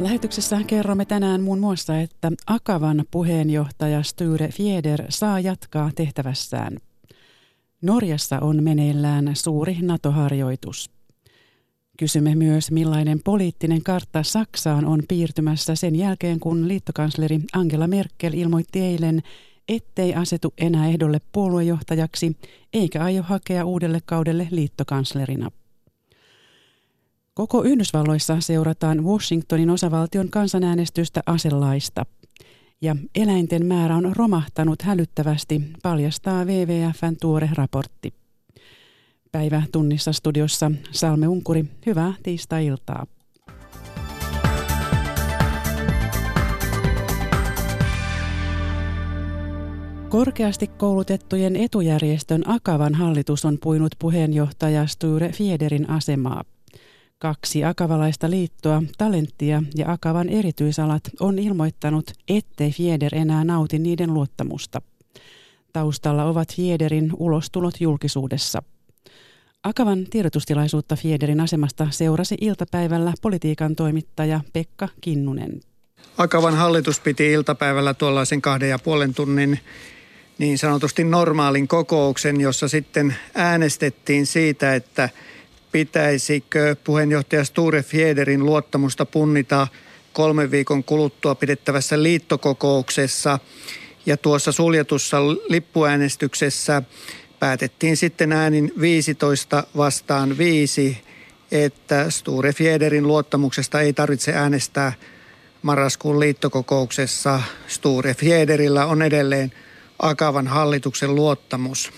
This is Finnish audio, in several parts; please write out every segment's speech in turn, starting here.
Lähetyksessä kerromme tänään muun muassa, että Akavan puheenjohtaja Sture Fieder saa jatkaa tehtävässään. Norjassa on meneillään suuri NATO-harjoitus. Kysymme myös, millainen poliittinen kartta Saksaan on piirtymässä sen jälkeen, kun liittokansleri Angela Merkel ilmoitti eilen, ettei asetu enää ehdolle puoluejohtajaksi eikä aio hakea uudelle kaudelle liittokanslerina. Koko Yhdysvalloissa seurataan Washingtonin osavaltion kansanäänestystä aselaista. Ja eläinten määrä on romahtanut hälyttävästi, paljastaa WWFn tuore raportti. Päivä tunnissa studiossa Salme Unkuri, hyvää tiistai-iltaa. Korkeasti koulutettujen etujärjestön Akavan hallitus on puinut puheenjohtaja Sture Fiederin asemaa. Kaksi akavalaista liittoa, Talenttia ja Akavan erityisalat on ilmoittanut, ettei Fieder enää nauti niiden luottamusta. Taustalla ovat Fiederin ulostulot julkisuudessa. Akavan tiedotustilaisuutta Fiederin asemasta seurasi iltapäivällä politiikan toimittaja Pekka Kinnunen. Akavan hallitus piti iltapäivällä tuollaisen kahden ja puolen tunnin niin sanotusti normaalin kokouksen, jossa sitten äänestettiin siitä, että – pitäisikö puheenjohtaja Sture Fiederin luottamusta punnita kolmen viikon kuluttua pidettävässä liittokokouksessa. Ja tuossa suljetussa lippuäänestyksessä päätettiin sitten äänin 15 vastaan 5, että Sture Fiederin luottamuksesta ei tarvitse äänestää marraskuun liittokokouksessa. Sture Fiederillä on edelleen Akavan hallituksen luottamus.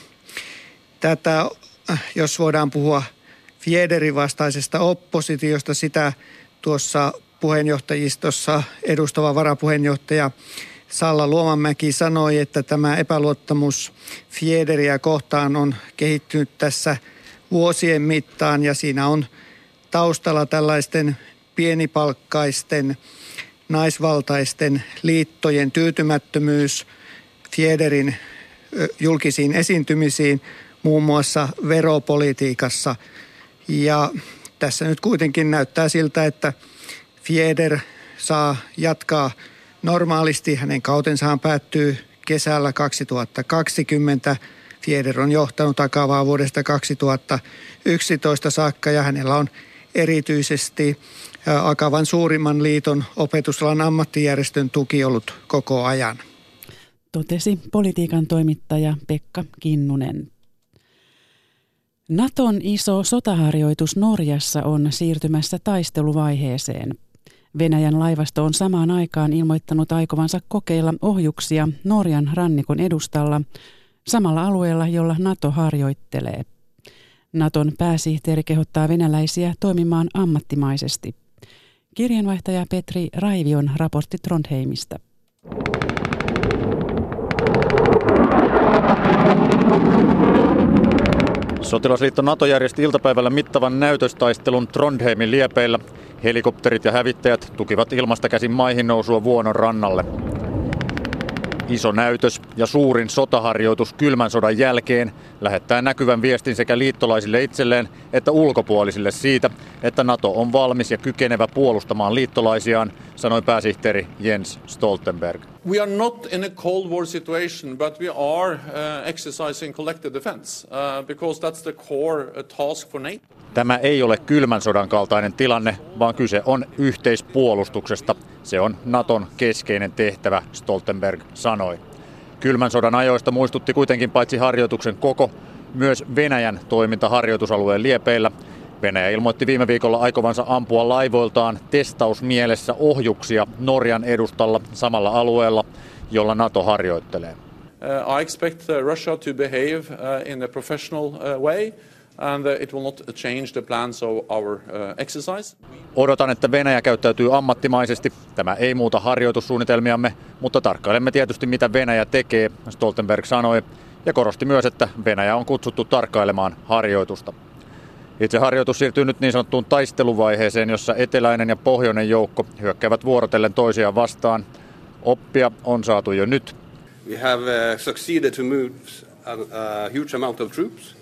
Tätä, jos voidaan puhua Fiederin vastaisesta oppositiosta. Sitä tuossa puheenjohtajistossa edustava varapuheenjohtaja Salla Luomanmäki sanoi, että tämä epäluottamus Fiederiä kohtaan on kehittynyt tässä vuosien mittaan ja siinä on taustalla tällaisten pienipalkkaisten naisvaltaisten liittojen tyytymättömyys Fiederin julkisiin esiintymisiin, muun muassa veropolitiikassa – ja tässä nyt kuitenkin näyttää siltä, että Fieder saa jatkaa normaalisti. Hänen kautensaan päättyy kesällä 2020. Fieder on johtanut Akavaa vuodesta 2011 saakka ja hänellä on erityisesti Akavan suurimman liiton opetusalan ammattijärjestön tuki ollut koko ajan. Totesi politiikan toimittaja Pekka Kinnunen. Naton iso sotaharjoitus Norjassa on siirtymässä taisteluvaiheeseen. Venäjän laivasto on samaan aikaan ilmoittanut aikovansa kokeilla ohjuksia Norjan rannikon edustalla, samalla alueella, jolla Nato harjoittelee. Naton pääsihteeri kehottaa venäläisiä toimimaan ammattimaisesti. Kirjanvaihtaja Petri Raivion raportti Trondheimista. Sotilasliitto NATO järjesti iltapäivällä mittavan näytöstaistelun Trondheimin liepeillä. Helikopterit ja hävittäjät tukivat ilmasta käsin maihin nousua Vuonon rannalle. Iso näytös ja suurin sotaharjoitus kylmän sodan jälkeen lähettää näkyvän viestin sekä liittolaisille itselleen että ulkopuolisille siitä, että NATO on valmis ja kykenevä puolustamaan liittolaisiaan, sanoi pääsihteeri Jens Stoltenberg. We are not in a Cold War situation, but we are uh, exercising collective defense uh, because that's the core uh, task for NATO. Tämä ei ole kylmän sodan kaltainen tilanne, vaan kyse on yhteispuolustuksesta. Se on Naton keskeinen tehtävä, Stoltenberg sanoi. Kylmän sodan ajoista muistutti kuitenkin paitsi harjoituksen koko, myös Venäjän toiminta harjoitusalueen liepeillä. Venäjä ilmoitti viime viikolla aikovansa ampua laivoiltaan testausmielessä ohjuksia Norjan edustalla samalla alueella, jolla NATO harjoittelee. Uh, I expect uh, Russia to behave uh, in a professional uh, way and uh, it will not change the plans of our uh, exercise. Odotan, että Venäjä käyttäytyy ammattimaisesti. Tämä ei muuta harjoitussuunnitelmiamme, mutta tarkkailemme tietysti mitä Venäjä tekee, Stoltenberg sanoi, ja korosti myös, että Venäjä on kutsuttu tarkkailemaan harjoitusta. Itse harjoitus siirtyy nyt niin sanottuun taisteluvaiheeseen, jossa eteläinen ja pohjoinen joukko hyökkäävät vuorotellen toisiaan vastaan. Oppia on saatu jo nyt. We have uh, succeeded to move a, a huge amount of troops Uh,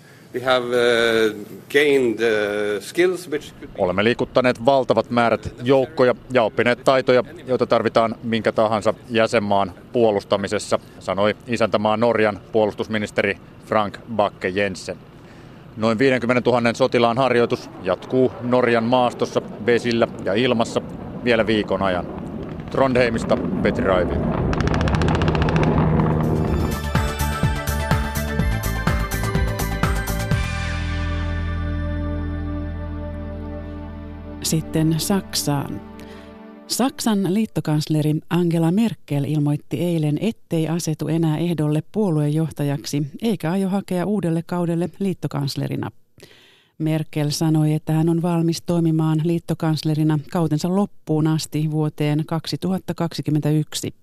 Olemme liikuttaneet valtavat määrät joukkoja ja oppineet taitoja, joita tarvitaan minkä tahansa jäsenmaan puolustamisessa, sanoi isäntämaa Norjan puolustusministeri Frank Bakke Jensen. Noin 50 000 sotilaan harjoitus jatkuu Norjan maastossa, vesillä ja ilmassa vielä viikon ajan. Trondheimista Petri Raivi. Sitten Saksaan. Saksan liittokansleri Angela Merkel ilmoitti eilen, ettei asetu enää ehdolle puoluejohtajaksi eikä aio hakea uudelle kaudelle liittokanslerina. Merkel sanoi, että hän on valmis toimimaan liittokanslerina kautensa loppuun asti vuoteen 2021.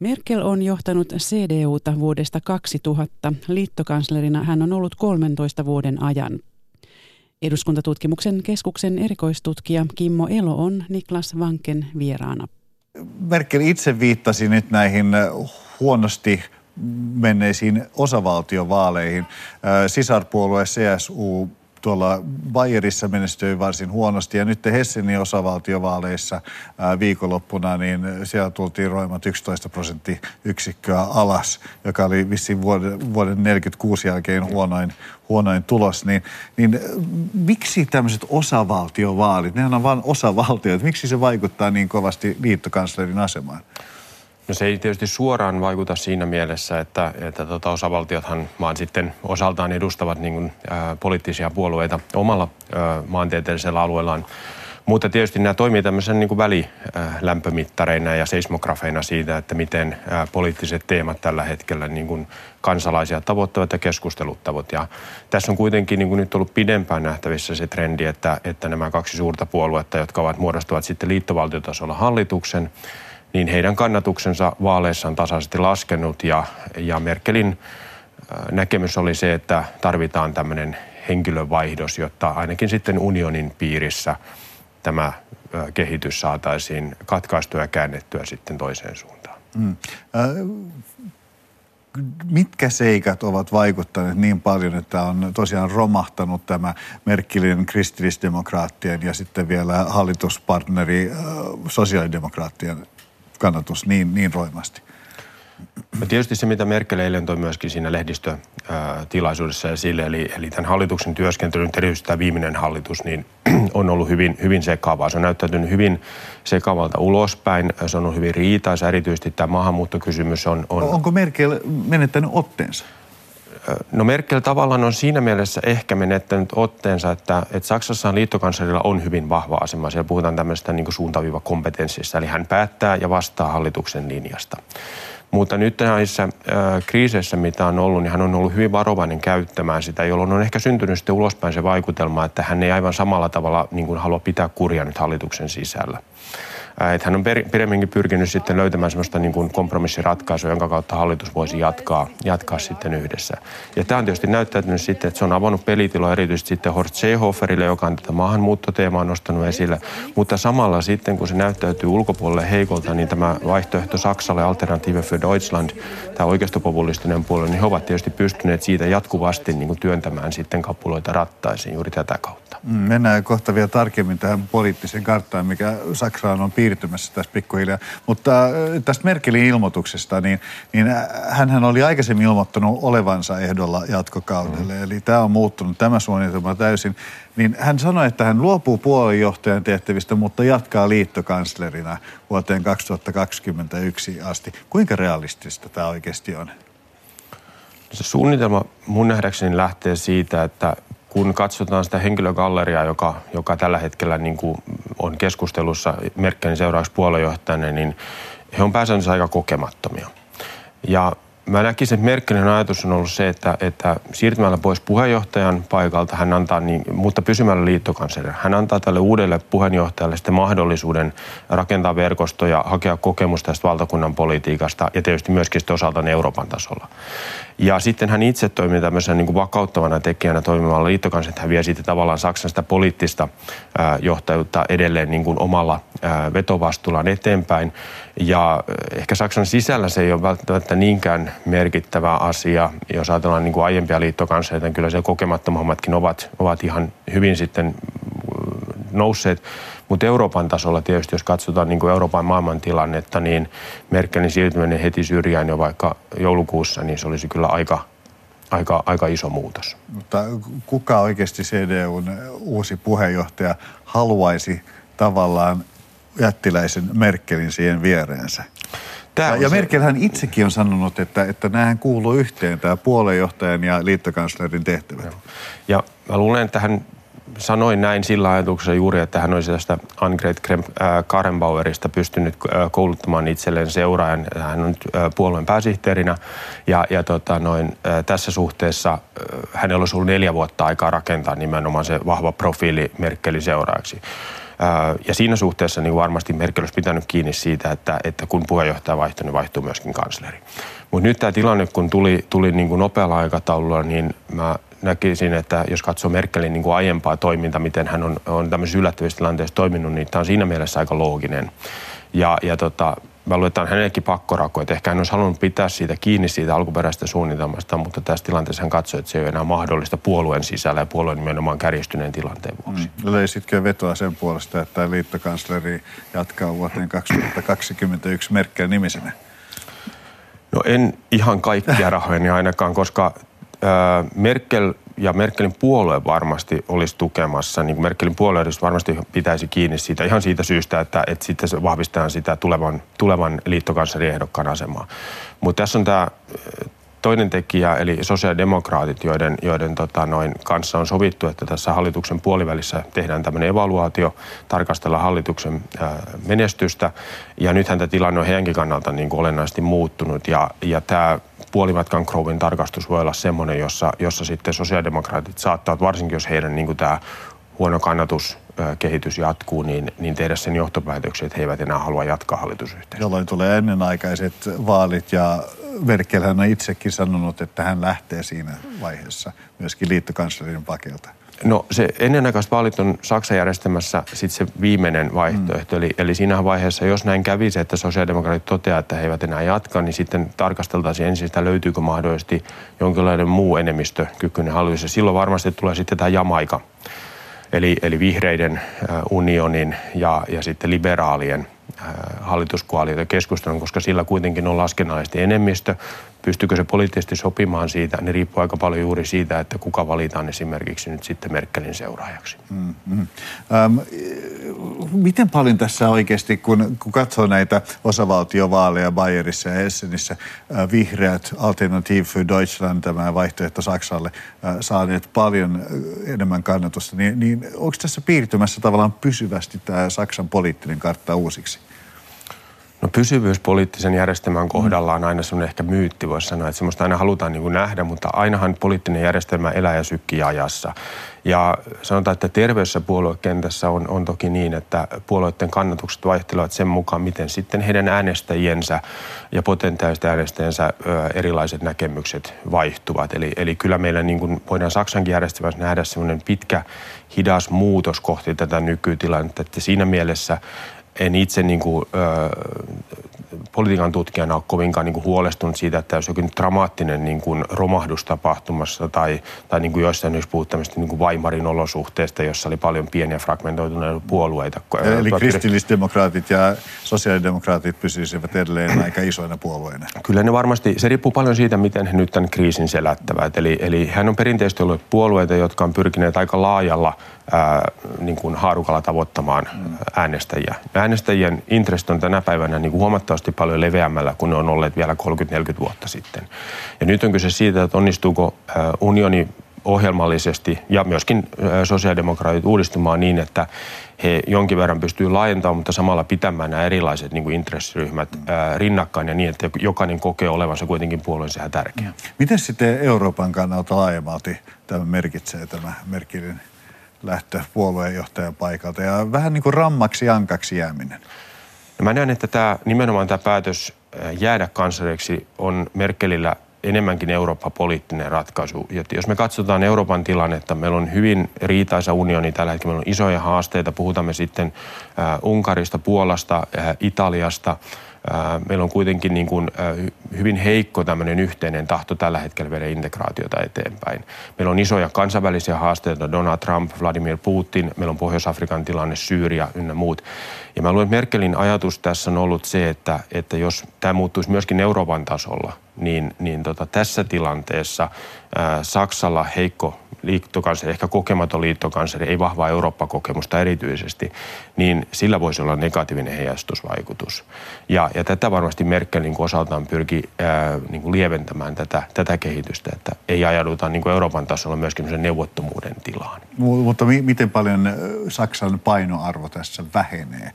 Merkel on johtanut CDUta vuodesta 2000. Liittokanslerina hän on ollut 13 vuoden ajan. Eduskuntatutkimuksen keskuksen erikoistutkija Kimmo Elo on Niklas Vanken vieraana. Merkel itse viittasi nyt näihin huonosti menneisiin osavaltiovaaleihin. Sisarpuolue CSU tuolla Bayerissa menestyi varsin huonosti ja nyt Hessenin osavaltiovaaleissa viikonloppuna, niin siellä tultiin roimat 11 prosenttiyksikköä alas, joka oli vissiin vuoden, vuoden 46 jälkeen huonoin, huonoin tulos. Niin, niin miksi tämmöiset osavaltiovaalit, nehän on vain osavaltioita, miksi se vaikuttaa niin kovasti liittokanslerin asemaan? No se ei tietysti suoraan vaikuta siinä mielessä, että, että tota osavaltiothan vaan sitten osaltaan edustavat niin kuin, ä, poliittisia puolueita omalla ä, maantieteellisellä alueellaan. Mutta tietysti nämä toimii tämmöisen niin välilämpömittareina ja seismografeina siitä, että miten poliittiset teemat tällä hetkellä niin kuin kansalaisia tavoittavat ja keskusteluttavat. Ja tässä on kuitenkin niin kuin nyt ollut pidempään nähtävissä se trendi, että, että nämä kaksi suurta puoluetta, jotka ovat muodostuvat sitten liittovaltiotasolla hallituksen, niin heidän kannatuksensa vaaleissa on tasaisesti laskenut ja, ja Merkelin äh, näkemys oli se, että tarvitaan tämmöinen henkilövaihdos, jotta ainakin sitten unionin piirissä tämä äh, kehitys saataisiin katkaistua ja käännettyä sitten toiseen suuntaan. Mm. Äh, mitkä seikat ovat vaikuttaneet niin paljon, että on tosiaan romahtanut tämä Merkelin kristillisdemokraattien ja sitten vielä hallituspartneri äh, sosiaalidemokraattien kannatus niin, niin roimasti? No tietysti se, mitä Merkel eilen toi myöskin siinä lehdistötilaisuudessa esille, eli, eli tämän hallituksen työskentely, erityisesti tämä viimeinen hallitus, niin on ollut hyvin, hyvin sekavaa. Se on näyttäytynyt hyvin sekavalta ulospäin. Se on ollut hyvin riitaisa. Erityisesti tämä maahanmuuttokysymys on... on... Onko Merkel menettänyt otteensa? No Merkel tavallaan on siinä mielessä ehkä menettänyt otteensa, että, että Saksassa liittokanslerilla on hyvin vahva asema. Siellä puhutaan tämmöistä niin suuntaviiva kompetenssista, eli hän päättää ja vastaa hallituksen linjasta. Mutta nyt näissä kriiseissä, mitä on ollut, niin hän on ollut hyvin varovainen käyttämään sitä, jolloin on ehkä syntynyt sitten ulospäin se vaikutelma, että hän ei aivan samalla tavalla niin kuin halua pitää kurja nyt hallituksen sisällä. Että hän on pidemminkin pyrkinyt sitten löytämään sellaista niin kuin kompromissiratkaisua, jonka kautta hallitus voisi jatkaa, jatkaa sitten yhdessä. Ja tämä on tietysti näyttäytynyt sitten, että se on avannut pelitiloa erityisesti sitten Horst Seehoferille, joka on tätä maahanmuuttoteemaa nostanut esille. Mutta samalla sitten, kun se näyttäytyy ulkopuolelle heikolta, niin tämä vaihtoehto Saksalle, Alternative für Deutschland, tämä oikeistopopulistinen puolue, niin he ovat tietysti pystyneet siitä jatkuvasti niin kuin työntämään sitten kapuloita rattaisiin juuri tätä kautta. Mm, mennään kohta vielä tarkemmin tähän poliittiseen karttaan, mikä Saksaan on piirtymässä tässä pikkuhiljaa. Mutta äh, tästä Merkelin ilmoituksesta, niin, niin hän oli aikaisemmin ilmoittanut olevansa ehdolla jatkokaudelle. Mm. Eli tämä on muuttunut, tämä suunnitelma täysin. Niin hän sanoi, että hän luopuu puoluejohtajan tehtävistä, mutta jatkaa liittokanslerina vuoteen 2021 asti. Kuinka realistista tämä oikeasti on? Se suunnitelma mun nähdäkseni lähtee siitä, että kun katsotaan sitä henkilögalleriaa, joka, joka tällä hetkellä niin kuin on keskustelussa Merkelin seuraavaksi puoluejohtajana, niin he on pääsääntöisesti aika kokemattomia. Ja mä näkisin, että Merkelin ajatus on ollut se, että, että siirtymällä pois puheenjohtajan paikalta, hän antaa niin, mutta pysymällä liittokanslerina, hän antaa tälle uudelle puheenjohtajalle sitten mahdollisuuden rakentaa verkostoja, hakea kokemusta tästä valtakunnan politiikasta ja tietysti myöskin sitten osaltaan Euroopan tasolla. Ja sitten hän itse toimii tämmöisenä niin kuin vakauttavana tekijänä toimimalla että hän vie sitten tavallaan Saksan sitä poliittista johtajuutta edelleen niin kuin omalla vetovastuullaan eteenpäin. Ja ehkä Saksan sisällä se ei ole välttämättä niinkään merkittävä asia. Jos ajatellaan niin kuin aiempia liittokansleita, niin kyllä se kokemattomammatkin ovat, ovat ihan hyvin sitten nousseet. Mutta Euroopan tasolla tietysti, jos katsotaan niin kuin Euroopan maailman tilannetta, niin Merkelin siirtyminen heti syrjään jo vaikka joulukuussa, niin se olisi kyllä aika, aika, aika iso muutos. Mutta kuka oikeasti CDUn uusi puheenjohtaja haluaisi tavallaan jättiläisen Merkelin siihen viereensä? Tämä ja, ja Merkelhän itsekin on sanonut, että, että nämähän kuuluu yhteen, tämä puoluejohtajan ja liittokanslerin tehtävät. Ja mä luulen, että hän sanoi näin sillä ajatuksella juuri, että hän olisi tästä Annegret Karenbauerista pystynyt kouluttamaan itselleen seuraajan. Hän on nyt puolueen pääsihteerinä ja, ja tota noin, tässä suhteessa hänellä olisi ollut neljä vuotta aikaa rakentaa nimenomaan se vahva profiili Merkelin seuraajaksi. Ja siinä suhteessa niin varmasti Merkel olisi pitänyt kiinni siitä, että, että kun puheenjohtaja vaihtuu, niin vaihtuu myöskin kansleri. Mutta nyt tämä tilanne, kun tuli, tuli niin kuin nopealla aikataululla, niin mä näkisin, että jos katsoo Merkelin niin kuin aiempaa toimintaa, miten hän on, on tämmöisessä yllättävissä tilanteissa toiminut, niin tämä on siinä mielessä aika looginen. Ja, ja tota, mä luulen, että on hänellekin pakkorako, että ehkä hän olisi halunnut pitää siitä kiinni siitä alkuperäisestä suunnitelmasta, mutta tässä tilanteessa hän katsoi, että se ei ole enää mahdollista puolueen sisällä ja puolueen nimenomaan kärjistyneen tilanteen vuoksi. Mm. Leisitkö vetoa sen puolesta, että liittokansleri jatkaa vuoteen 2021 Merkel nimisenä? No en ihan kaikkia rahoja ainakaan, koska Merkel ja Merkelin puolue varmasti olisi tukemassa, niin Merkelin puolue varmasti pitäisi kiinni siitä ihan siitä syystä, että, että sitten vahvistetaan sitä tulevan, tulevan liittokanslieriehdokkaan asemaa. Mutta tässä on tämä toinen tekijä, eli sosiaalidemokraatit, joiden, joiden tota, noin kanssa on sovittu, että tässä hallituksen puolivälissä tehdään tämmöinen evaluaatio, tarkastella hallituksen ää, menestystä. Ja nythän tämä tilanne on heidänkin kannalta niin kuin olennaisesti muuttunut. Ja, ja tämä puolimatkan Krovin tarkastus voi olla semmoinen, jossa, jossa sitten sosiaalidemokraatit saattavat, varsinkin jos heidän niin tämä huono kannatuskehitys jatkuu, niin, niin tehdä sen johtopäätöksen, että he eivät enää halua jatkaa hallitusyhteistyötä. Jolloin tulee ennenaikaiset vaalit ja Merkel on itsekin sanonut, että hän lähtee siinä vaiheessa myöskin liittokanslerin pakelta. No se ennenaikaiset vaalit on Saksan järjestämässä sitten se viimeinen vaihtoehto. Mm. Eli, eli siinä vaiheessa, jos näin kävisi, että sosiaalidemokraatit toteaa, että he eivät enää jatka, niin sitten tarkasteltaisiin ensin sitä, löytyykö mahdollisesti jonkinlainen muu enemmistökykyinen hallitus. Ja silloin varmasti tulee sitten tämä Jamaika, eli, eli vihreiden unionin ja, ja sitten liberaalien hallituskoaliota keskustelun, koska sillä kuitenkin on laskennallisesti enemmistö. Pystyykö se poliittisesti sopimaan siitä, ne riippuu aika paljon juuri siitä, että kuka valitaan esimerkiksi nyt sitten Merkelin seuraajaksi. Mm, mm. Ähm, miten paljon tässä oikeasti, kun, kun katsoo näitä osavaltiovaaleja Bayerissa ja Essenissä, äh, vihreät Alternative für Deutschland, tämä vaihtoehto Saksalle, äh, saaneet paljon äh, enemmän kannatusta, niin, niin onko tässä piirtymässä tavallaan pysyvästi tämä Saksan poliittinen kartta uusiksi? No pysyvyys poliittisen järjestelmän kohdalla on aina semmoinen ehkä myytti, voisi sanoa, että semmoista aina halutaan niin kuin nähdä, mutta ainahan poliittinen järjestelmä elää ja sykkii ajassa. Ja sanotaan, että terveessä puoluekentässä on, on toki niin, että puolueiden kannatukset vaihtelevat sen mukaan, miten sitten heidän äänestäjiensä ja potentiaaliset äänestäjensä erilaiset näkemykset vaihtuvat. Eli, eli kyllä meillä niin kuin voidaan Saksankin järjestelmässä nähdä semmoinen pitkä, hidas muutos kohti tätä nykytilannetta, että siinä mielessä en itse niin kuin, ö, politiikan tutkijana ole kovinkaan niin kuin huolestunut siitä, että jos jokin dramaattinen niin kuin romahdus tapahtumassa tai, tai niin kuin joissain jos puhut tämmöistä niin kuin Weimarin olosuhteista, jossa oli paljon pieniä fragmentoituneita puolueita. Eli kristillisdemokraatit ja sosiaalidemokraatit pysyisivät edelleen aika isoina puolueina. Kyllä ne varmasti, se riippuu paljon siitä, miten he nyt tämän kriisin selättävät. Eli, eli hän on perinteisesti ollut puolueita, jotka on pyrkineet aika laajalla ää, niin kuin haarukalla tavoittamaan mm. äänestäjiä. Äänestäjien intressit on tänä päivänä niin kuin huomattavasti paljon leveämmällä kuin ne on olleet vielä 30-40 vuotta sitten. Ja nyt on kyse siitä, että onnistuuko unioni ohjelmallisesti ja myöskin sosiaalidemokraatit uudistumaan niin, että he jonkin verran pystyy laajentamaan, mutta samalla pitämään nämä erilaiset niin kuin intressiryhmät ää, rinnakkain ja niin, että jokainen kokee olevansa kuitenkin puolueensa tärkeä. Miten sitten Euroopan kannalta laajemmalti tämä merkitsee tämä merkillinen lähtö puolueenjohtajan paikalta ja vähän niin kuin rammaksi ankaksi jääminen? No mä näen, että tämä, nimenomaan tämä päätös jäädä kansleriksi on Merkelillä enemmänkin Eurooppa-poliittinen ratkaisu. Ja jos me katsotaan Euroopan tilannetta, meillä on hyvin riitaisa unioni tällä hetkellä, meillä on isoja haasteita, puhutaan me sitten Unkarista, Puolasta, Italiasta – Meillä on kuitenkin niin kuin hyvin heikko tämmöinen yhteinen tahto tällä hetkellä viedä integraatiota eteenpäin. Meillä on isoja kansainvälisiä haasteita, Donald Trump, Vladimir Putin, meillä on Pohjois-Afrikan tilanne, Syyria ynnä muut. Ja mä luulen, että Merkelin ajatus tässä on ollut se, että, että jos tämä muuttuisi myöskin Euroopan tasolla, niin, niin tota, tässä tilanteessa ää, Saksalla heikko liittokansleri, ehkä kokematon liittokansleri, ei vahvaa Eurooppa-kokemusta erityisesti, niin sillä voisi olla negatiivinen heijastusvaikutus. Ja, ja tätä varmasti Merkel niin osaltaan pyrki ää, niin kuin lieventämään tätä, tätä kehitystä, että ei ajauduta niin kuin Euroopan tasolla myöskin neuvottomuuden tilaan. Mutta mi- miten paljon Saksan painoarvo tässä vähenee?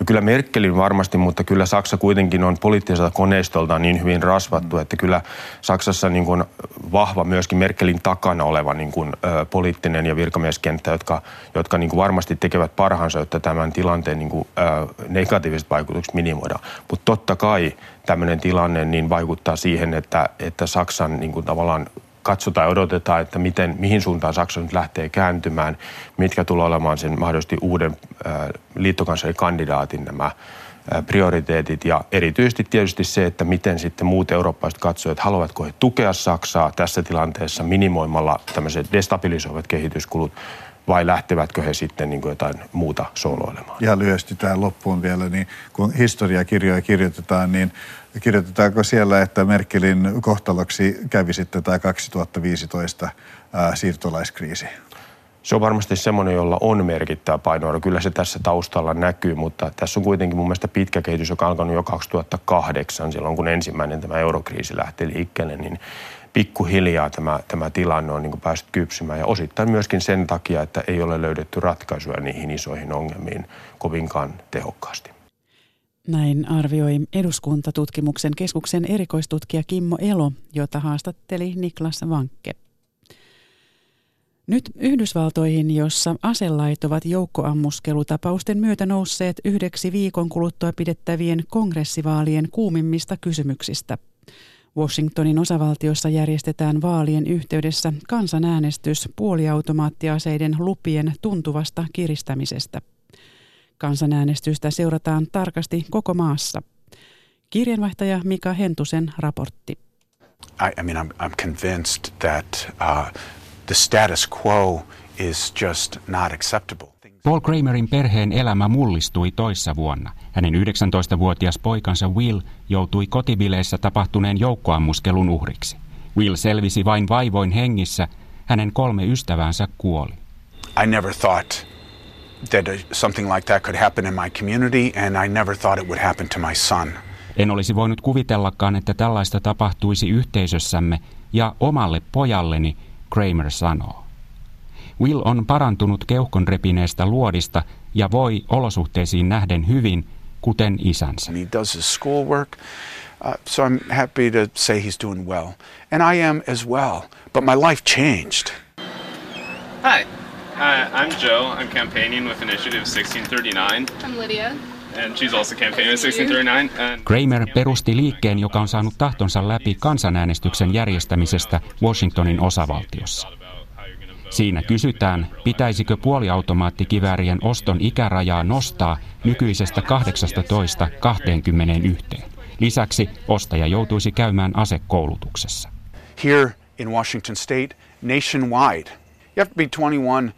No kyllä Merkelin varmasti, mutta kyllä Saksa kuitenkin on poliittiselta koneistoltaan niin hyvin rasvattu, että kyllä Saksassa niin kuin vahva myöskin Merkelin takana oleva niin kuin, ö, poliittinen ja virkamieskenttä, jotka, jotka niin kuin varmasti tekevät parhaansa, jotta tämän tilanteen niin kuin, ö, negatiiviset vaikutukset minimoidaan. Mutta totta kai tämmöinen tilanne niin vaikuttaa siihen, että, että Saksan niin kuin tavallaan katsotaan ja odotetaan, että miten, mihin suuntaan Saksa nyt lähtee kääntymään, mitkä tulee olemaan sen mahdollisesti uuden liittokanslerikandidaatin nämä prioriteetit ja erityisesti tietysti se, että miten sitten muut eurooppalaiset katsovat, että haluavatko he tukea Saksaa tässä tilanteessa minimoimalla tämmöiset destabilisoivat kehityskulut vai lähtevätkö he sitten niin jotain muuta sooloilemaan? Ja lyhyesti tähän loppuun vielä, niin kun historiakirjoja kirjoitetaan, niin kirjoitetaanko siellä, että Merkelin kohtaloksi kävi sitten tämä 2015 ää, siirtolaiskriisi? Se on varmasti semmoinen, jolla on merkittävä painoarvo. Kyllä se tässä taustalla näkyy, mutta tässä on kuitenkin mun mielestä pitkä kehitys, joka alkanut jo 2008, silloin kun ensimmäinen tämä eurokriisi lähti liikkeelle, niin pikkuhiljaa tämä, tämä tilanne on niin päässyt kypsymään ja osittain myöskin sen takia, että ei ole löydetty ratkaisuja niihin isoihin ongelmiin kovinkaan tehokkaasti. Näin arvioi eduskuntatutkimuksen keskuksen erikoistutkija Kimmo Elo, jota haastatteli Niklas Vankke. Nyt Yhdysvaltoihin, jossa aselait ovat joukkoammuskelutapausten myötä nousseet yhdeksi viikon kuluttua pidettävien kongressivaalien kuumimmista kysymyksistä – Washingtonin osavaltiossa järjestetään vaalien yhteydessä kansanäänestys puoliautomaattiaseiden lupien tuntuvasta kiristämisestä. Kansanäänestystä seurataan tarkasti koko maassa. Kirjanvaihtaja Mika Hentusen raportti. I, I mean, I'm, I'm convinced that uh, the status quo is just not acceptable. Paul Kramerin perheen elämä mullistui toissa vuonna. Hänen 19-vuotias poikansa Will joutui kotibileissä tapahtuneen joukkoammuskelun uhriksi. Will selvisi vain vaivoin hengissä, hänen kolme ystäväänsä kuoli. I never thought that something like that could happen in my community and I never thought it would happen to my son. En olisi voinut kuvitellakaan, että tällaista tapahtuisi yhteisössämme ja omalle pojalleni, Kramer sanoo. Will on parantunut keuhkon repineestä luodista ja voi olosuhteisiin nähden hyvin, kuten isänsä. He does his schoolwork, uh, so I'm happy to say he's doing well. And I am as well, but my life changed. Hi, uh, I'm Joe. I'm campaigning with Initiative 1639. I'm Lydia. And she's also campaigning with 1639. Kramer perusti liikkeen, joka on saanut tahtonsa läpi kansanäänestyksen järjestämisestä Washingtonin osavaltiossa. Siinä kysytään, pitäisikö puoliautomaattikiväärien oston ikärajaa nostaa nykyisestä 18 21. Lisäksi ostaja joutuisi käymään asekoulutuksessa. Here in Washington state, nationwide, you have to be 21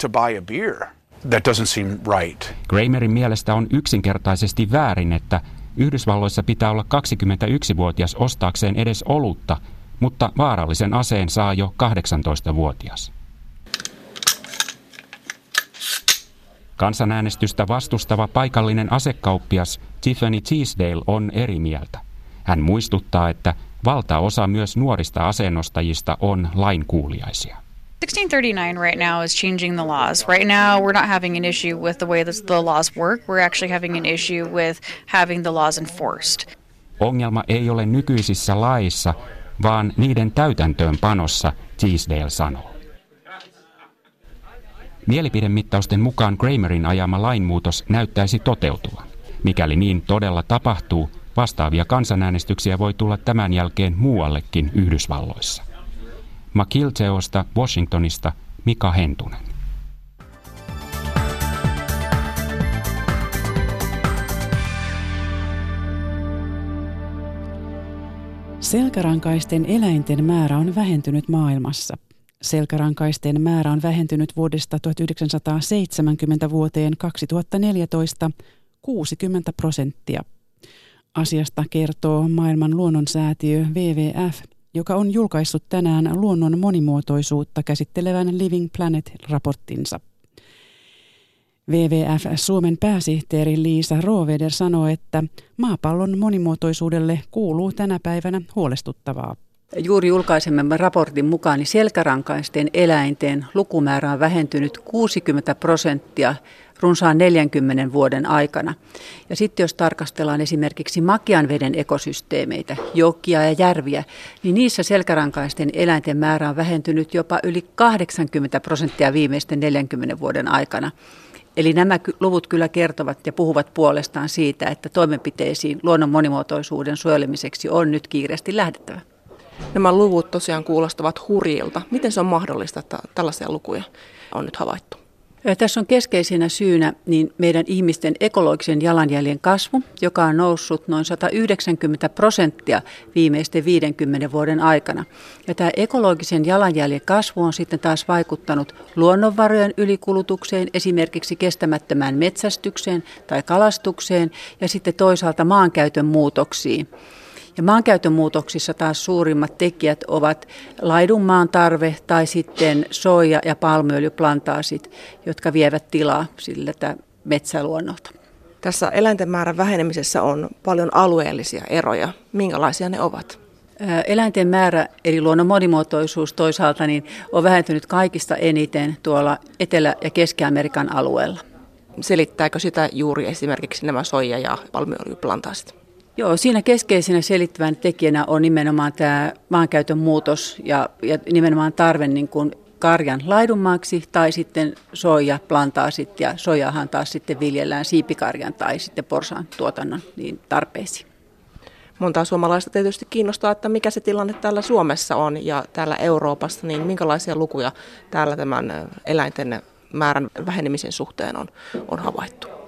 to buy a beer. That doesn't seem right. Kramerin mielestä on yksinkertaisesti väärin, että Yhdysvalloissa pitää olla 21-vuotias ostaakseen edes olutta, mutta vaarallisen aseen saa jo 18-vuotias. Kansanäänestystä vastustava paikallinen asekauppias Tiffany Teasdale on eri mieltä. Hän muistuttaa, että valtaosa myös nuorista asennostajista on lainkuuliaisia. 1639 right now is changing the laws. Right now, we're not having an issue with the way the laws work. We're actually having an issue with having the laws enforced. Ongelma ei ole nykyisissä laissa, vaan niiden täytäntöönpanossa, Teasdale sanoo. Mielipidemittausten mukaan Kramerin ajama lainmuutos näyttäisi toteutuvan. Mikäli niin todella tapahtuu, Vastaavia kansanäänestyksiä voi tulla tämän jälkeen muuallekin Yhdysvalloissa. Makilteosta Washingtonista Mika Hentunen. Selkärankaisten eläinten määrä on vähentynyt maailmassa. Selkärankaisten määrä on vähentynyt vuodesta 1970 vuoteen 2014 60 prosenttia. Asiasta kertoo maailman luonnonsäätiö WWF, joka on julkaissut tänään luonnon monimuotoisuutta käsittelevän Living Planet-raporttinsa. WWF Suomen pääsihteeri Liisa Rooveder sanoi, että maapallon monimuotoisuudelle kuuluu tänä päivänä huolestuttavaa. Juuri julkaisemme raportin mukaan niin selkärankaisten eläinten lukumäärä on vähentynyt 60 prosenttia runsaan 40 vuoden aikana. Ja sitten jos tarkastellaan esimerkiksi makianveden ekosysteemeitä, jokia ja järviä, niin niissä selkärankaisten eläinten määrä on vähentynyt jopa yli 80 prosenttia viimeisten 40 vuoden aikana. Eli nämä luvut kyllä kertovat ja puhuvat puolestaan siitä, että toimenpiteisiin luonnon monimuotoisuuden suojelemiseksi on nyt kiireesti lähdettävä. Nämä luvut tosiaan kuulostavat hurjilta. Miten se on mahdollista, että tällaisia lukuja on nyt havaittu? Tässä on keskeisenä syynä niin meidän ihmisten ekologisen jalanjäljen kasvu, joka on noussut noin 190 prosenttia viimeisten 50 vuoden aikana. Ja tämä ekologisen jalanjäljen kasvu on sitten taas vaikuttanut luonnonvarojen ylikulutukseen, esimerkiksi kestämättömään metsästykseen tai kalastukseen ja sitten toisaalta maankäytön muutoksiin. Ja maankäytön muutoksissa taas suurimmat tekijät ovat laidunmaan tarve tai sitten soija- ja palmuöljyplantaasit, jotka vievät tilaa sillä metsäluonnolta. Tässä eläinten määrän vähenemisessä on paljon alueellisia eroja. Minkälaisia ne ovat? Eläinten määrä, eli luonnon monimuotoisuus toisaalta, niin on vähentynyt kaikista eniten tuolla Etelä- ja Keski-Amerikan alueella. Selittääkö sitä juuri esimerkiksi nämä soija- ja palmuöljyplantaasit? Joo, siinä keskeisenä selittävän tekijänä on nimenomaan tämä maankäytön muutos ja, ja nimenomaan tarve niin kuin karjan laidunmaaksi tai sitten soija plantaasit ja sojahan taas sitten viljellään siipikarjan tai sitten porsaan tuotannon niin tarpeisiin. Montaa suomalaista tietysti kiinnostaa, että mikä se tilanne täällä Suomessa on ja täällä Euroopassa, niin minkälaisia lukuja täällä tämän eläinten määrän vähenemisen suhteen on, on havaittu?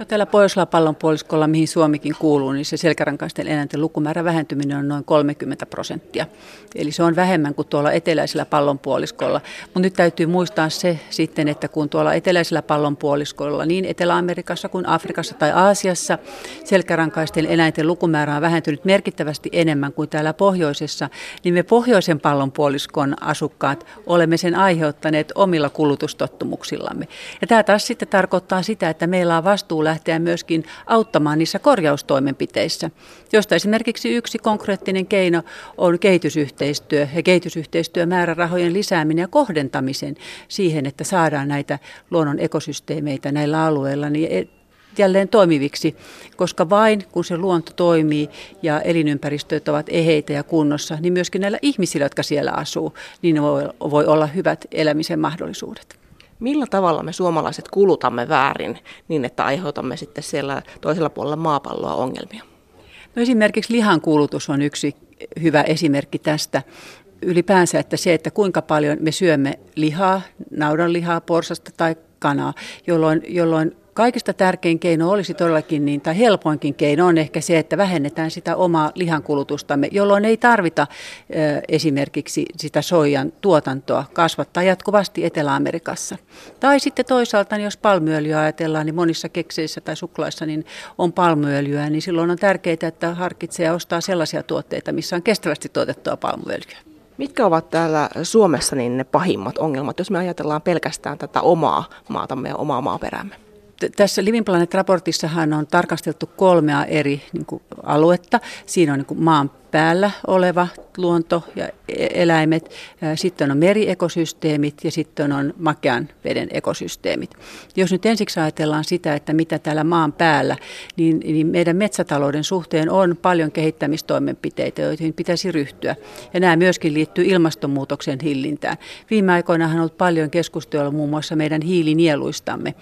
No, täällä pohjoisella pallonpuoliskolla, mihin Suomikin kuuluu, niin se selkärankaisten eläinten lukumäärä vähentyminen on noin 30 prosenttia. Eli se on vähemmän kuin tuolla eteläisellä pallonpuoliskolla. Mutta nyt täytyy muistaa se sitten, että kun tuolla eteläisellä pallonpuoliskolla, niin Etelä-Amerikassa kuin Afrikassa tai Aasiassa, selkärankaisten eläinten lukumäärä on vähentynyt merkittävästi enemmän kuin täällä pohjoisessa, niin me pohjoisen pallonpuoliskon asukkaat olemme sen aiheuttaneet omilla kulutustottumuksillamme. Ja tämä taas sitten tarkoittaa sitä, että meillä on vastuu lähteä myöskin auttamaan niissä korjaustoimenpiteissä, josta esimerkiksi yksi konkreettinen keino on kehitysyhteistyö ja kehitysyhteistyömäärärahojen lisääminen ja kohdentamisen siihen, että saadaan näitä luonnon ekosysteemeitä näillä alueilla niin e- jälleen toimiviksi, koska vain kun se luonto toimii ja elinympäristöt ovat eheitä ja kunnossa, niin myöskin näillä ihmisillä, jotka siellä asuu, niin voi, voi olla hyvät elämisen mahdollisuudet. Millä tavalla me suomalaiset kulutamme väärin niin, että aiheutamme sitten siellä toisella puolella maapalloa ongelmia? No esimerkiksi lihan kulutus on yksi hyvä esimerkki tästä. Ylipäänsä, että se, että kuinka paljon me syömme lihaa, naudanlihaa, porsasta tai kanaa, jolloin, jolloin kaikista tärkein keino olisi todellakin, niin, tai helpoinkin keino on ehkä se, että vähennetään sitä omaa lihankulutustamme, jolloin ei tarvita esimerkiksi sitä soijan tuotantoa kasvattaa jatkuvasti Etelä-Amerikassa. Tai sitten toisaalta, niin jos palmuöljyä ajatellaan, niin monissa kekseissä tai suklaissa niin on palmuöljyä, niin silloin on tärkeää, että harkitsee ja ostaa sellaisia tuotteita, missä on kestävästi tuotettua palmuöljyä. Mitkä ovat täällä Suomessa niin ne pahimmat ongelmat, jos me ajatellaan pelkästään tätä omaa maatamme ja omaa maaperämme? Tässä Living Planet-raportissahan on tarkasteltu kolmea eri niin kuin, aluetta. Siinä on niin kuin, maan päällä oleva luonto ja e-, eläimet, sitten on meriekosysteemit ja sitten on makean veden ekosysteemit. Jos nyt ensiksi ajatellaan sitä, että mitä täällä maan päällä, niin, niin meidän metsätalouden suhteen on paljon kehittämistoimenpiteitä, joihin pitäisi ryhtyä. Ja nämä myöskin liittyy ilmastonmuutoksen hillintään. Viime aikoina on ollut paljon keskustelua muun muassa meidän hiilinieluistamme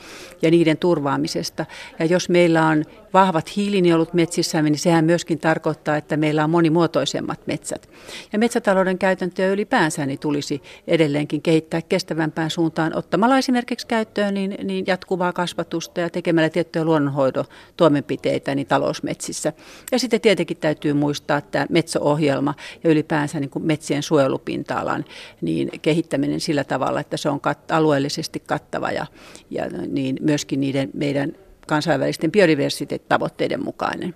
ja niiden turvaamisesta. Ja jos meillä on vahvat hiilinielut metsissämme, niin sehän myöskin tarkoittaa, että meillä on monimuotoisemmat metsät. Ja metsätalouden käytäntöä ylipäänsä niin tulisi edelleenkin kehittää kestävämpään suuntaan ottamalla esimerkiksi käyttöön niin, niin jatkuvaa kasvatusta ja tekemällä tiettyjä luonnonhoitotoimenpiteitä niin talousmetsissä. Ja sitten tietenkin täytyy muistaa että metsäohjelma ja ylipäänsä niin kuin metsien suojelupinta-alan niin kehittäminen sillä tavalla, että se on kat- alueellisesti kattava ja, ja niin myöskin niiden meidän kansainvälisten biodiversiteettavoitteiden mukainen.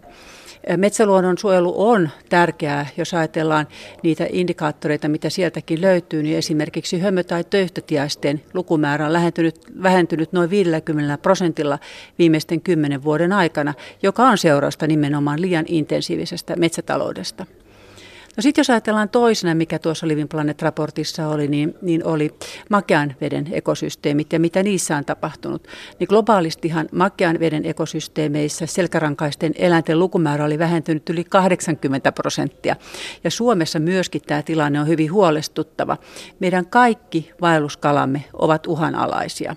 Metsäluonnon suojelu on tärkeää, jos ajatellaan niitä indikaattoreita, mitä sieltäkin löytyy, niin esimerkiksi hömö- tai töyhtötiaisten lukumäärä on vähentynyt, vähentynyt noin 50 prosentilla viimeisten kymmenen vuoden aikana, joka on seurausta nimenomaan liian intensiivisestä metsätaloudesta. No sitten jos ajatellaan toisena, mikä tuossa Living Planet-raportissa oli, niin, niin oli makean veden ekosysteemit ja mitä niissä on tapahtunut. Niin globaalistihan makean veden ekosysteemeissä selkärankaisten eläinten lukumäärä oli vähentynyt yli 80 prosenttia. Ja Suomessa myöskin tämä tilanne on hyvin huolestuttava. Meidän kaikki vaelluskalamme ovat uhanalaisia.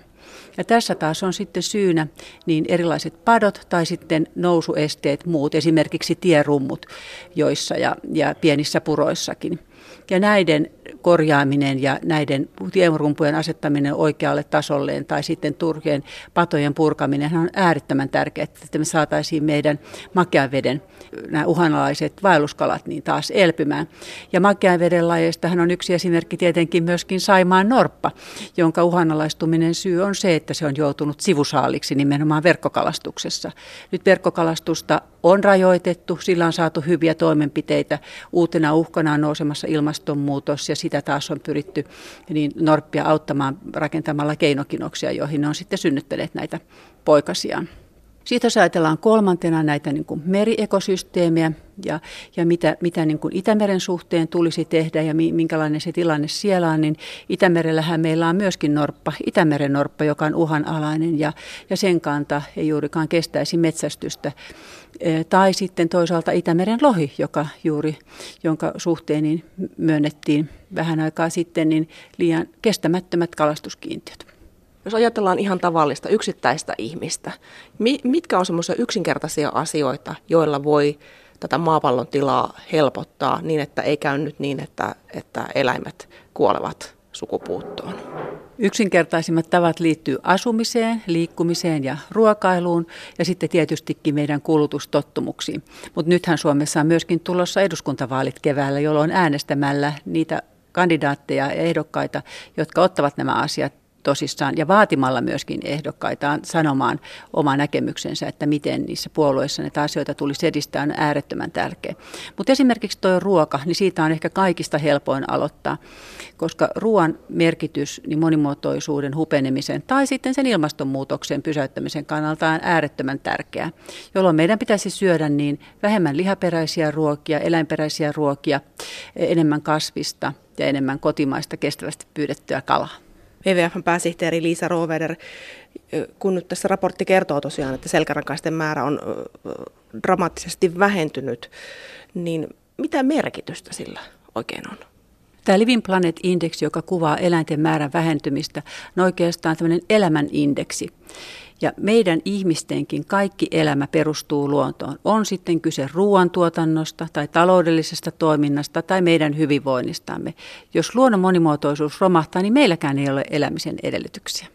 Ja tässä taas on sitten syynä niin erilaiset padot tai sitten nousuesteet muut, esimerkiksi tierummut joissa ja, ja pienissä puroissakin. Ja näiden korjaaminen ja näiden tiemurumpujen asettaminen oikealle tasolleen tai sitten turkeen patojen purkaminen on äärettömän tärkeää, että me saataisiin meidän makean veden nämä uhanalaiset vaelluskalat niin taas elpymään. Ja makean veden lajeistahan on yksi esimerkki tietenkin myöskin Saimaan norppa, jonka uhanalaistuminen syy on se, että se on joutunut sivusaaliksi nimenomaan verkkokalastuksessa. Nyt verkkokalastusta on rajoitettu, sillä on saatu hyviä toimenpiteitä. Uutena uhkana on nousemassa ilmastonmuutos ja sitä taas on pyritty niin norppia auttamaan rakentamalla keinokinoksia, joihin ne on sitten synnyttäneet näitä poikasiaan. Siitä jos ajatellaan kolmantena näitä niin kuin meriekosysteemejä ja, ja mitä, mitä niin kuin Itämeren suhteen tulisi tehdä ja minkälainen se tilanne siellä on, niin Itämerellähän meillä on myöskin norppa, Itämeren norppa, joka on uhanalainen ja, ja sen kanta ei juurikaan kestäisi metsästystä. Tai sitten toisaalta Itämeren lohi, joka juuri, jonka suhteen niin myönnettiin vähän aikaa sitten niin liian kestämättömät kalastuskiintiöt. Jos ajatellaan ihan tavallista yksittäistä ihmistä, mitkä on semmoisia yksinkertaisia asioita, joilla voi tätä maapallon tilaa helpottaa niin, että ei käy nyt niin, että, että eläimet kuolevat sukupuuttoon? Yksinkertaisimmat tavat liittyy asumiseen, liikkumiseen ja ruokailuun ja sitten tietystikin meidän kulutustottumuksiin. Mutta nythän Suomessa on myöskin tulossa eduskuntavaalit keväällä, jolloin äänestämällä niitä kandidaatteja ja ehdokkaita, jotka ottavat nämä asiat tosissaan ja vaatimalla myöskin ehdokkaitaan sanomaan oma näkemyksensä, että miten niissä puolueissa näitä asioita tulisi edistää, on äärettömän tärkeä. Mutta esimerkiksi tuo ruoka, niin siitä on ehkä kaikista helpoin aloittaa, koska ruoan merkitys niin monimuotoisuuden hupenemisen tai sitten sen ilmastonmuutoksen pysäyttämisen kannalta on äärettömän tärkeää, jolloin meidän pitäisi syödä niin vähemmän lihaperäisiä ruokia, eläinperäisiä ruokia, enemmän kasvista ja enemmän kotimaista kestävästi pyydettyä kalaa. WWFn pääsihteeri Liisa Roveder, kun nyt tässä raportti kertoo tosiaan, että selkärankaisten määrä on dramaattisesti vähentynyt, niin mitä merkitystä sillä oikein on? Tämä Living Planet Index, joka kuvaa eläinten määrän vähentymistä, on oikeastaan tämmöinen elämän indeksi. Ja meidän ihmistenkin kaikki elämä perustuu luontoon. On sitten kyse ruoantuotannosta tai taloudellisesta toiminnasta tai meidän hyvinvoinnistamme. Jos luonnon monimuotoisuus romahtaa, niin meilläkään ei ole elämisen edellytyksiä.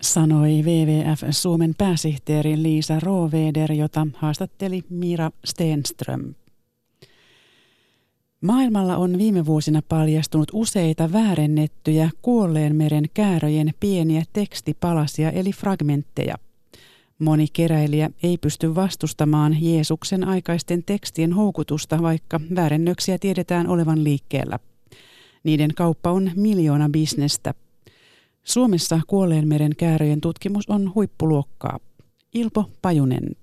Sanoi WWF Suomen pääsihteeri Liisa Roveder, jota haastatteli Mira Stenström. Maailmalla on viime vuosina paljastunut useita väärennettyjä kuolleen meren kääröjen pieniä tekstipalasia eli fragmentteja. Moni keräilijä ei pysty vastustamaan Jeesuksen aikaisten tekstien houkutusta, vaikka väärennöksiä tiedetään olevan liikkeellä. Niiden kauppa on miljoona bisnestä. Suomessa kuolleen meren kääröjen tutkimus on huippuluokkaa. Ilpo Pajunen.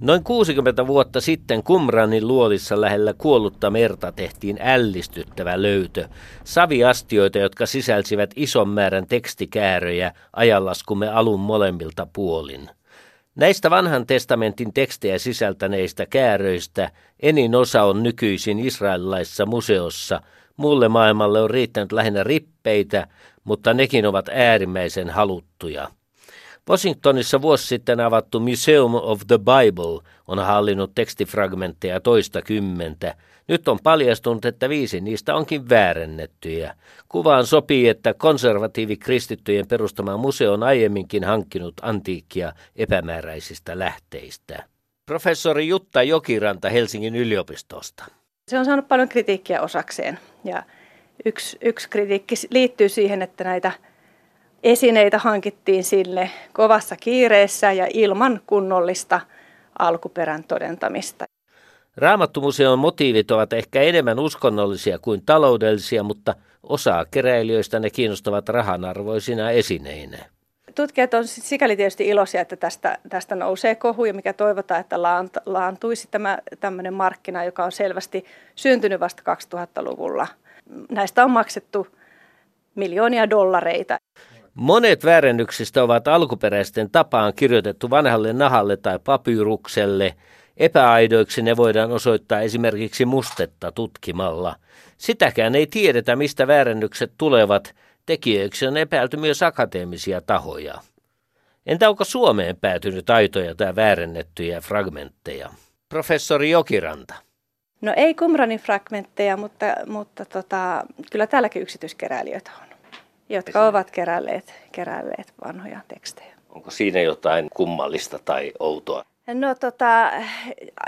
Noin 60 vuotta sitten Kumranin luolissa lähellä kuollutta merta tehtiin ällistyttävä löytö. Saviastioita, jotka sisälsivät ison määrän tekstikääröjä ajanlaskumme alun molemmilta puolin. Näistä vanhan testamentin tekstejä sisältäneistä kääröistä enin osa on nykyisin israelilaisessa museossa. Muulle maailmalle on riittänyt lähinnä rippeitä, mutta nekin ovat äärimmäisen haluttuja. Washingtonissa vuosi sitten avattu Museum of the Bible on hallinnut tekstifragmentteja toista kymmentä. Nyt on paljastunut, että viisi niistä onkin väärennettyjä. Kuvaan sopii, että konservatiivi kristittyjen perustama museo on aiemminkin hankkinut antiikkia epämääräisistä lähteistä. Professori Jutta Jokiranta Helsingin yliopistosta. Se on saanut paljon kritiikkiä osakseen ja yksi, yksi kritiikki liittyy siihen, että näitä esineitä hankittiin sille kovassa kiireessä ja ilman kunnollista alkuperän todentamista. Raamattumuseon motiivit ovat ehkä enemmän uskonnollisia kuin taloudellisia, mutta osaa keräilijöistä ne kiinnostavat rahanarvoisina esineinä. Tutkijat on sikäli tietysti iloisia, että tästä, tästä nousee kohu ja mikä toivotaan, että laantuisi tämä tämmöinen markkina, joka on selvästi syntynyt vasta 2000-luvulla. Näistä on maksettu miljoonia dollareita. Monet väärennyksistä ovat alkuperäisten tapaan kirjoitettu vanhalle nahalle tai papyrukselle. Epäaidoiksi ne voidaan osoittaa esimerkiksi mustetta tutkimalla. Sitäkään ei tiedetä, mistä väärennykset tulevat. Tekijöiksi on epäilty myös akateemisia tahoja. Entä onko Suomeen päätynyt aitoja tai väärennettyjä fragmentteja? Professori Jokiranta. No ei Qumranin fragmentteja, mutta, mutta tota, kyllä täälläkin yksityiskeräilijöitä on jotka ovat kerälleet, kerälleet vanhoja tekstejä. Onko siinä jotain kummallista tai outoa? No tota,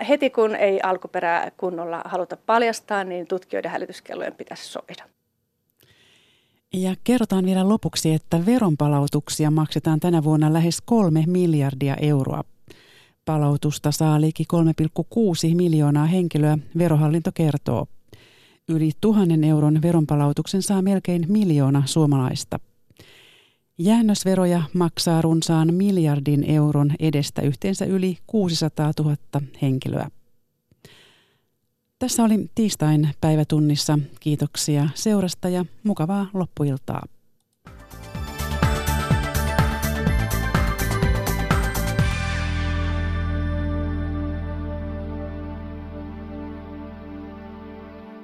heti kun ei alkuperää kunnolla haluta paljastaa, niin tutkijoiden hälytyskellojen pitäisi soida. Ja kerrotaan vielä lopuksi, että veronpalautuksia maksetaan tänä vuonna lähes kolme miljardia euroa. Palautusta saa liki 3,6 miljoonaa henkilöä, verohallinto kertoo. Yli tuhannen euron veronpalautuksen saa melkein miljoona suomalaista. Jäännösveroja maksaa runsaan miljardin euron edestä yhteensä yli 600 000 henkilöä. Tässä oli tiistain päivätunnissa. Kiitoksia seurasta ja mukavaa loppuiltaa.